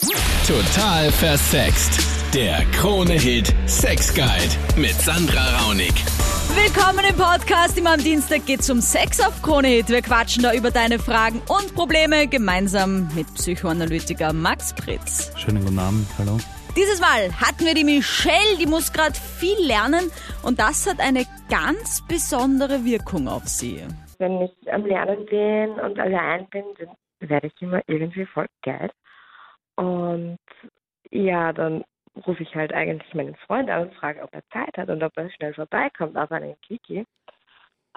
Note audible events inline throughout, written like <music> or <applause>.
Total versext. Der Krone-Hit Sex Guide mit Sandra Raunig. Willkommen im Podcast. Immer am Dienstag geht's um Sex auf Kronehit. Wir quatschen da über deine Fragen und Probleme gemeinsam mit Psychoanalytiker Max Pritz. Schönen guten Abend, hallo. Dieses Mal hatten wir die Michelle, die muss gerade viel lernen und das hat eine ganz besondere Wirkung auf sie. Wenn ich am Lernen bin und allein bin, dann werde ich immer irgendwie voll geil. Und ja, dann rufe ich halt eigentlich meinen Freund an und frage, ob er Zeit hat und ob er schnell vorbeikommt auf einen Kiki.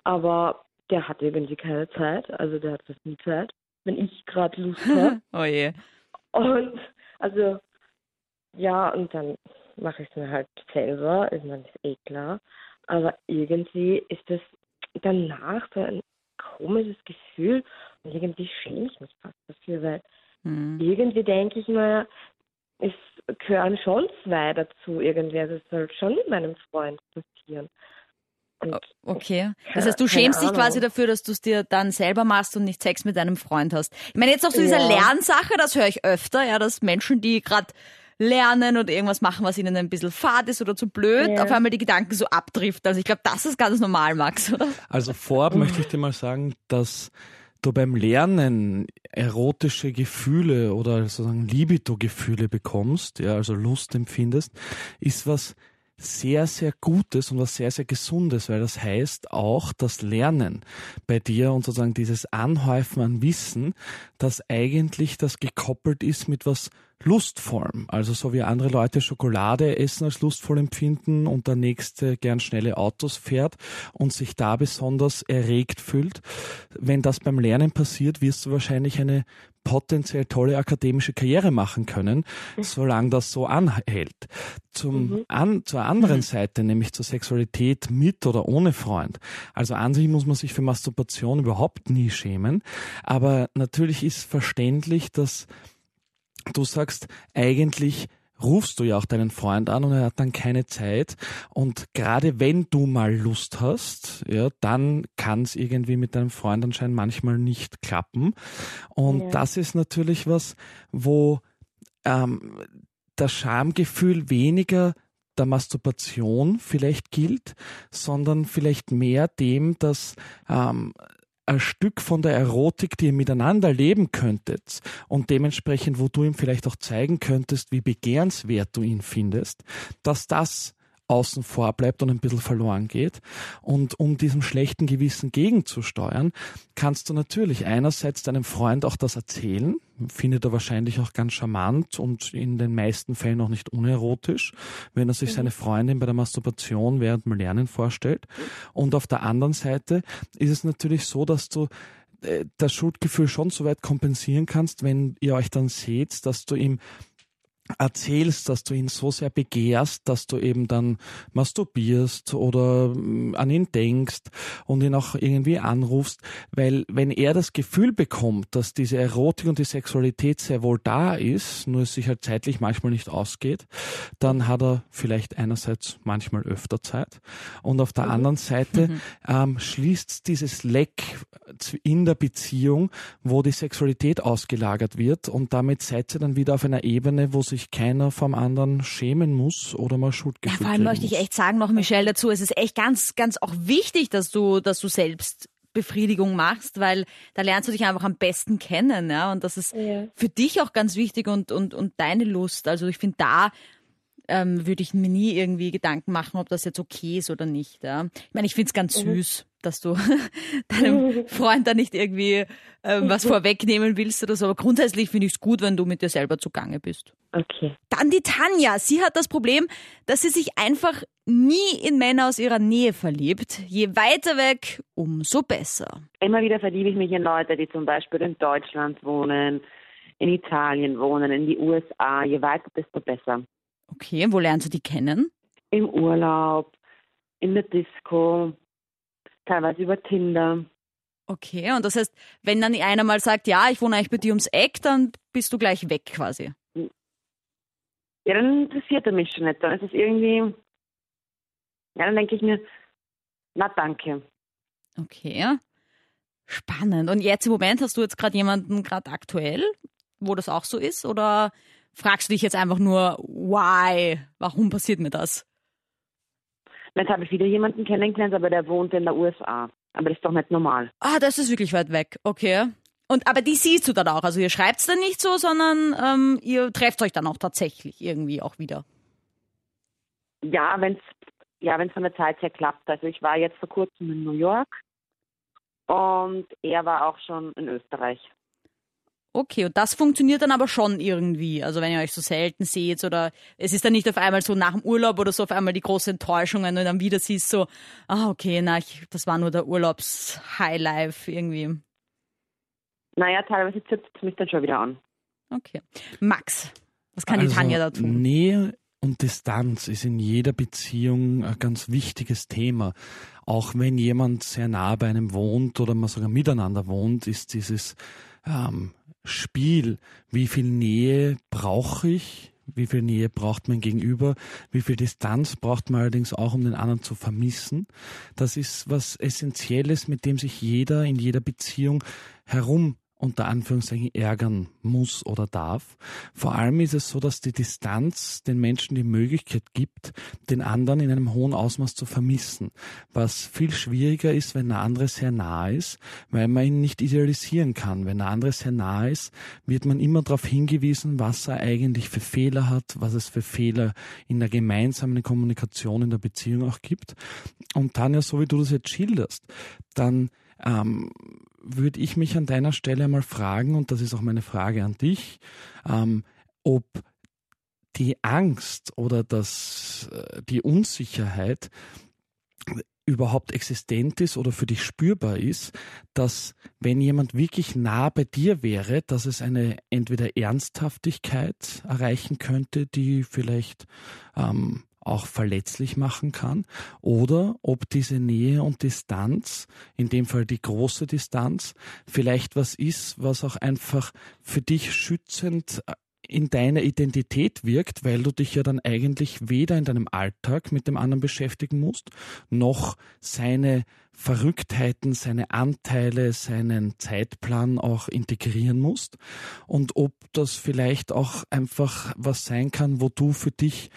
Aber der hat irgendwie keine Zeit, also der hat fast nie Zeit, wenn ich gerade Lust habe. <laughs> oh je. Und also, ja, und dann mache ich es mir halt selber, ich meine, ist eh klar. Aber irgendwie ist das danach so ein komisches Gefühl und irgendwie schäme ich mich fast dafür, weil Hm. irgendwie denke ich mir, es gehören schon zwei dazu irgendwie. Also es soll schon mit meinem Freund passieren. Und Okay. Das heißt, du schämst dich quasi dafür, dass du es dir dann selber machst und nicht Sex mit deinem Freund hast. Ich meine, jetzt auch zu dieser Ja. Lernsache, das höre ich öfter, ja, dass Menschen, die gerade lernen und irgendwas machen, was ihnen ein bisschen fad ist oder zu blöd, Ja. auf einmal die Gedanken so abdriften. Also ich glaube, das ist ganz normal, Max, oder? Also vorab möchte ich dir mal sagen, dass du beim Lernen erotische Gefühle oder sozusagen Libido-Gefühle bekommst, ja, also Lust empfindest, ist was sehr, sehr Gutes und was sehr, sehr Gesundes, weil das heißt auch das Lernen bei dir und sozusagen dieses Anhäufen an Wissen, dass eigentlich das gekoppelt ist mit was Lustvollem. Also so wie andere Leute Schokolade essen als lustvoll empfinden und der nächste gern schnelle Autos fährt und sich da besonders erregt fühlt. Wenn das beim Lernen passiert, wirst du wahrscheinlich eine potenziell tolle akademische Karriere machen können, solange das so anhält. Zum, an, zur anderen Seite, nämlich zur Sexualität mit oder ohne Freund. Also an sich muss man sich für Masturbation überhaupt nie schämen. Aber natürlich ist verständlich, dass du sagst, eigentlich rufst du ja auch deinen Freund an und er hat dann keine Zeit. Und gerade wenn du mal Lust hast, ja, dann kann es irgendwie mit deinem Freund anscheinend manchmal nicht klappen. Und Ja. das ist natürlich was, wo ähm, das Schamgefühl weniger der Masturbation vielleicht gilt, sondern vielleicht mehr dem, dass ähm, ein Stück von der Erotik, die ihr miteinander leben könntet und dementsprechend, wo du ihm vielleicht auch zeigen könntest, wie begehrenswert du ihn findest, dass das außen vor bleibt und ein bisschen verloren geht. Und um diesem schlechten Gewissen gegenzusteuern, kannst du natürlich einerseits deinem Freund auch das erzählen, findet er wahrscheinlich auch ganz charmant und in den meisten Fällen auch nicht unerotisch, wenn er sich seine Freundin bei der Masturbation während dem Lernen vorstellt. Und auf der anderen Seite ist es natürlich so, dass du äh, das Schuldgefühl schon so weit kompensieren kannst, wenn ihr euch dann seht, dass du ihm erzählst, dass du ihn so sehr begehrst, dass du eben dann masturbierst oder mm, an ihn denkst und ihn auch irgendwie anrufst, weil wenn er das Gefühl bekommt, dass diese Erotik und die Sexualität sehr wohl da ist, nur es sich halt zeitlich manchmal nicht ausgeht, dann hat er vielleicht einerseits manchmal öfter Zeit und auf der anderen Seite <laughs> ähm, schließt dieses Leck in der Beziehung, wo die Sexualität ausgelagert wird und damit seid ihr dann wieder auf einer Ebene, wo sich keiner vom anderen schämen muss oder mal Ja, Schuldgefühl vor allem möchte ich echt sagen noch, Michelle, dazu, es ist echt ganz, ganz auch wichtig, dass du, dass du selbst Befriedigung machst, weil da lernst du dich einfach am besten kennen, ja, und das ist Ja. für dich auch ganz wichtig und, und, und deine Lust. Also ich finde, da ähm, würde ich mir nie irgendwie Gedanken machen, ob das jetzt okay ist oder nicht. Ja. Ich meine, ich finde es ganz süß, dass du <laughs> deinem Freund da nicht irgendwie ähm, was vorwegnehmen willst oder so. Aber grundsätzlich finde ich es gut, wenn du mit dir selber zugange bist. Okay. Dann die Tanja. Sie hat das Problem, dass sie sich einfach nie in Männer aus ihrer Nähe verliebt. Je weiter weg, umso besser. Immer wieder verliebe ich mich in Leute, die zum Beispiel in Deutschland wohnen, in Italien wohnen, in die USA. Je weiter, desto besser. Okay, wo lernst du die kennen? Im Urlaub, in der Disco, teilweise über Tinder. Okay, und das heißt, wenn dann einer mal sagt, ja, ich wohne eigentlich bei dir ums Eck, dann bist du gleich weg quasi. Ja, dann interessiert er mich schon nicht. Dann ist es irgendwie, ja, dann denke ich mir, na danke. Okay. Spannend. Und jetzt im Moment hast du jetzt gerade jemanden gerade aktuell, wo das auch so ist? Oder fragst du dich jetzt einfach nur, why? Warum passiert mir das? Jetzt habe ich wieder jemanden kennengelernt, aber der wohnt in der USA. Aber das ist doch nicht normal. Ah, das ist wirklich weit weg. Okay. Und aber die siehst du dann auch. Also ihr schreibt dann nicht so, sondern ähm, ihr trefft euch dann auch tatsächlich irgendwie auch wieder. Ja, wenn es ja, wenn's von der Zeit her klappt. Also ich war jetzt vor kurzem in New York und er war auch schon in Österreich. Okay, und das funktioniert dann aber schon irgendwie. Also wenn ihr euch so selten seht oder es ist dann nicht auf einmal so nach dem Urlaub oder so auf einmal die große Enttäuschung, wenn du dann wieder siehst so, ah okay, na, ich, das war nur der Urlaubs-Highlife irgendwie. Naja, teilweise zippt es mich dann schon wieder an. Okay. Max, was kann also, die Tanja da tun? Nähe und Distanz ist in jeder Beziehung ein ganz wichtiges Thema. Auch wenn jemand sehr nah bei einem wohnt oder man sogar miteinander wohnt, ist dieses ähm, Spiel, wie viel Nähe brauche ich, wie viel Nähe braucht mein Gegenüber, wie viel Distanz braucht man allerdings auch, um den anderen zu vermissen. Das ist was Essentielles, mit dem sich jeder in jeder Beziehung herum unter Anführungszeichen ärgern muss oder darf. Vor allem ist es so, dass die Distanz den Menschen die Möglichkeit gibt, den anderen in einem hohen Ausmaß zu vermissen. Was viel schwieriger ist, wenn der andere sehr nah ist, weil man ihn nicht idealisieren kann. Wenn der andere sehr nah ist, wird man immer darauf hingewiesen, was er eigentlich für Fehler hat, was es für Fehler in der gemeinsamen Kommunikation in der Beziehung auch gibt. Und dann ja, so wie du das jetzt schilderst, dann ähm, würde ich mich an deiner Stelle mal fragen, und das ist auch meine Frage an dich, ähm, ob die Angst oder das, äh, die Unsicherheit überhaupt existent ist oder für dich spürbar ist, dass wenn jemand wirklich nah bei dir wäre, dass es eine entweder Ernsthaftigkeit erreichen könnte, die vielleicht ähm, auch verletzlich machen kann oder ob diese Nähe und Distanz, in dem Fall die große Distanz, vielleicht was ist, was auch einfach für dich schützend äh, in deiner Identität wirkt, weil du dich ja dann eigentlich weder in deinem Alltag mit dem anderen beschäftigen musst, noch seine Verrücktheiten, seine Anteile, seinen Zeitplan auch integrieren musst. Und ob das vielleicht auch einfach was sein kann, wo du für dich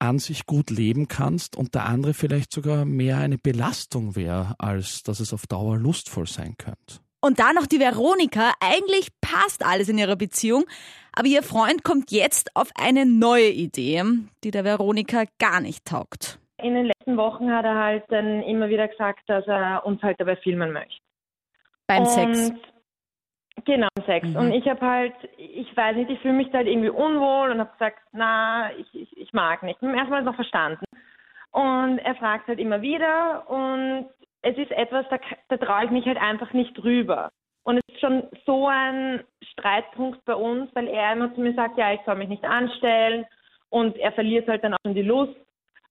an sich gut leben kannst und der andere vielleicht sogar mehr eine Belastung wäre, als dass es auf Dauer lustvoll sein könnte. Und dann noch die Veronika. Eigentlich passt alles in ihrer Beziehung, aber ihr Freund kommt jetzt auf eine neue Idee, die der Veronika gar nicht taugt. In den letzten Wochen hat er halt dann immer wieder gesagt, dass er uns halt dabei filmen möchte. Beim Und Sex. Genau, Sex. Mhm. Und ich habe halt, ich weiß nicht, ich fühle mich da halt irgendwie unwohl und habe gesagt, na, ich, ich, ich mag nicht. Erstmal noch verstanden. Und er fragt halt immer wieder und es ist etwas, da, da traue ich mich halt einfach nicht drüber. Und es ist schon so ein Streitpunkt bei uns, weil er immer zu mir sagt, ja, ich soll mich nicht anstellen und er verliert halt dann auch schon die Lust,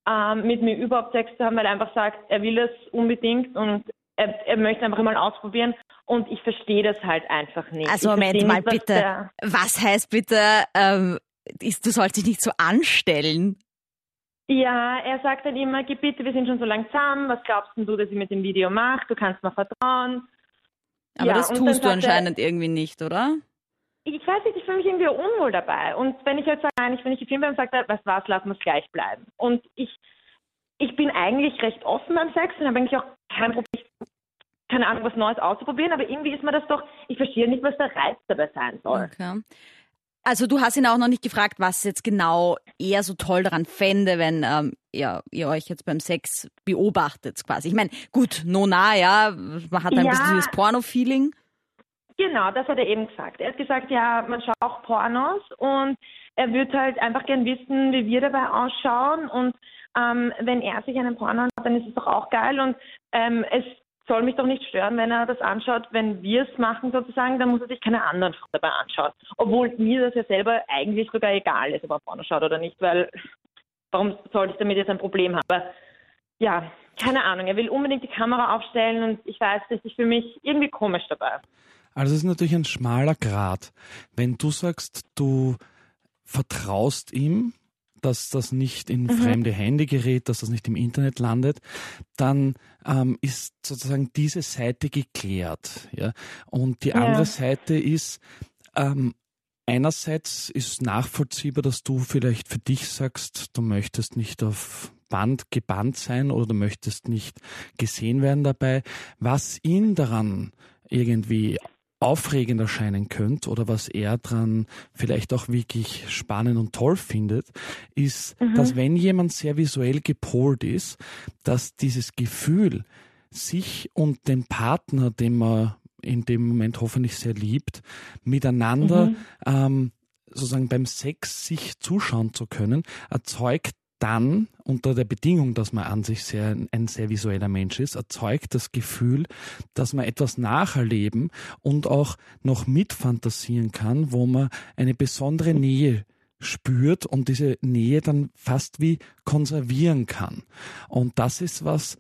ähm, mit mir überhaupt Sex zu haben, weil er einfach sagt, er will es unbedingt und er, er möchte einfach mal ausprobieren und ich verstehe das halt einfach nicht. Also Ich Moment mal nicht, was bitte. Was heißt bitte, ähm, ist, du sollst dich nicht so anstellen? Ja, er sagt dann immer, geh bitte, wir sind schon so lang zusammen, was glaubst denn du, dass ich mit dem Video mache? Du kannst mir vertrauen. Aber Ja, das tust du sagt er- anscheinend irgendwie nicht, oder? Ich weiß nicht, ich fühle mich irgendwie unwohl dabei. Und wenn ich halt sage, nein, ich will nicht gefilmt werden, sagt er, du was, lass uns gleich bleiben. Und ich, ich bin eigentlich recht offen beim Sex und habe eigentlich auch kein Problem, keine Ahnung, was Neues auszuprobieren, aber irgendwie ist mir das doch, ich verstehe nicht, was der Reiz dabei sein soll. Okay. Also du hast ihn auch noch nicht gefragt, was jetzt genau er so toll daran fände, wenn ähm, ihr, ihr euch jetzt beim Sex beobachtet quasi. Ich meine, gut, no na, ja, man hat ein Ja. bisschen dieses Porno-Feeling. Genau, das hat er eben gesagt. Er hat gesagt, ja, man schaut auch Pornos und er würde halt einfach gern wissen, wie wir dabei ausschauen und ähm, wenn er sich einen Porno anschaut, dann ist es doch auch geil und ähm, es soll mich doch nicht stören, wenn er das anschaut, wenn wir es machen sozusagen, dann muss er sich keine anderen Frauen dabei anschauen. Obwohl mir das ja selber eigentlich sogar egal ist, ob er Porno schaut oder nicht, weil warum sollte ich damit jetzt ein Problem haben? Aber ja, keine Ahnung, er will unbedingt die Kamera aufstellen und ich weiß nicht, ich fühle mich irgendwie komisch dabei. Also es ist natürlich ein schmaler Grad. Wenn du sagst, du vertraust ihm, dass das nicht in fremde Hände gerät, dass das nicht im Internet landet, dann ähm, ist sozusagen diese Seite geklärt. Ja? Und die Ja. andere Seite ist, ähm, einerseits ist nachvollziehbar, dass du vielleicht für dich sagst, du möchtest nicht auf Band gebannt sein oder du möchtest nicht gesehen werden dabei. Was ihn daran irgendwie aufregend erscheinen könnte oder was er dran vielleicht auch wirklich spannend und toll findet, ist, mhm. dass wenn jemand sehr visuell gepolt ist, dass dieses Gefühl, sich und den Partner, den man in dem Moment hoffentlich sehr liebt, miteinander mhm. ähm, sozusagen beim Sex sich zuschauen zu können, erzeugt dann unter der Bedingung, dass man an sich sehr, ein sehr visueller Mensch ist, erzeugt das Gefühl, dass man etwas nacherleben und auch noch mitfantasieren kann, wo man eine besondere Nähe spürt und diese Nähe dann fast wie konservieren kann. Und das ist was,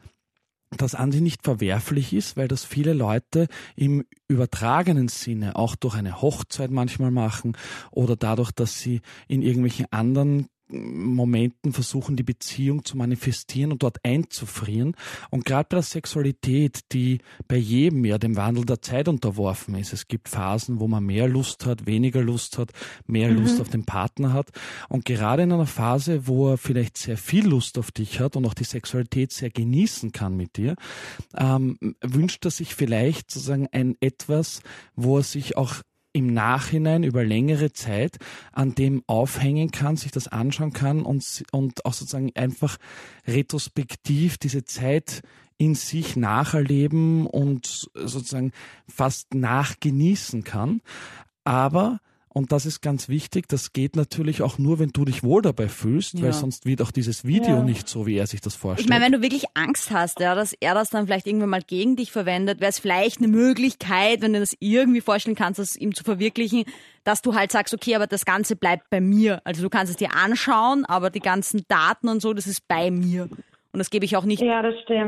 das an sich nicht verwerflich ist, weil das viele Leute im übertragenen Sinne auch durch eine Hochzeit manchmal machen oder dadurch, dass sie in irgendwelchen anderen Momenten versuchen, die Beziehung zu manifestieren und dort einzufrieren. Und gerade bei der Sexualität, die bei jedem ja dem Wandel der Zeit unterworfen ist. Es gibt Phasen, wo man mehr Lust hat, weniger Lust hat, mehr mhm. Lust auf den Partner hat. Und gerade in einer Phase, wo er vielleicht sehr viel Lust auf dich hat und auch die Sexualität sehr genießen kann mit dir, ähm, wünscht er sich vielleicht sozusagen ein etwas, wo er sich auch im Nachhinein über längere Zeit an dem aufhängen kann, sich das anschauen kann und, und auch sozusagen einfach retrospektiv diese Zeit in sich nacherleben und sozusagen fast nachgenießen kann. Aber und das ist ganz wichtig. Das geht natürlich auch nur, wenn du dich wohl dabei fühlst, ja. weil sonst wird auch dieses Video ja. nicht so, wie er sich das vorstellt. Ich meine, wenn du wirklich Angst hast, ja, dass er das dann vielleicht irgendwann mal gegen dich verwendet, wäre es vielleicht eine Möglichkeit, wenn du das irgendwie vorstellen kannst, das ihm zu verwirklichen, dass du halt sagst, okay, aber das Ganze bleibt bei mir. Also du kannst es dir anschauen, aber die ganzen Daten und so, das ist bei mir. Und das gebe ich auch nicht ja,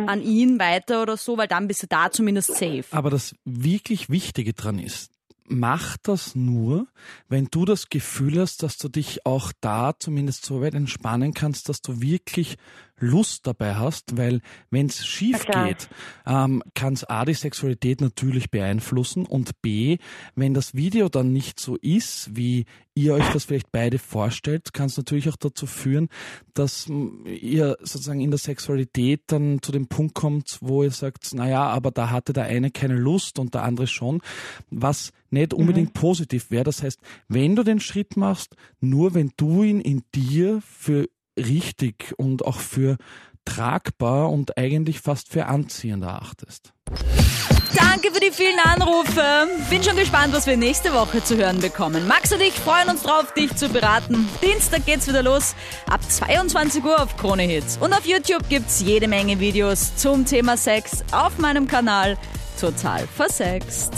an ihn weiter oder so, weil dann bist du da zumindest safe. Aber das wirklich Wichtige dran ist, mach das nur, wenn du das Gefühl hast, dass du dich auch da zumindest so weit entspannen kannst, dass du wirklich Lust dabei hast, weil wenn es schief geht, ähm, kann es A die Sexualität natürlich beeinflussen und B, wenn das Video dann nicht so ist, wie ihr euch das vielleicht beide vorstellt, kann es natürlich auch dazu führen, dass ihr sozusagen in der Sexualität dann zu dem Punkt kommt, wo ihr sagt, naja, aber da hatte der eine keine Lust und der andere schon, was nicht unbedingt mhm. positiv wäre. Das heißt, wenn du den Schritt machst, nur wenn du ihn in dir für richtig und auch für tragbar und eigentlich fast für anziehend erachtest. Danke für die vielen Anrufe. Bin schon gespannt, was wir nächste Woche zu hören bekommen. Max und ich freuen uns drauf, dich zu beraten. Dienstag geht's wieder los. Ab 22 Uhr auf Krone Hits. Und auf YouTube gibt's jede Menge Videos zum Thema Sex auf meinem Kanal. Total versext.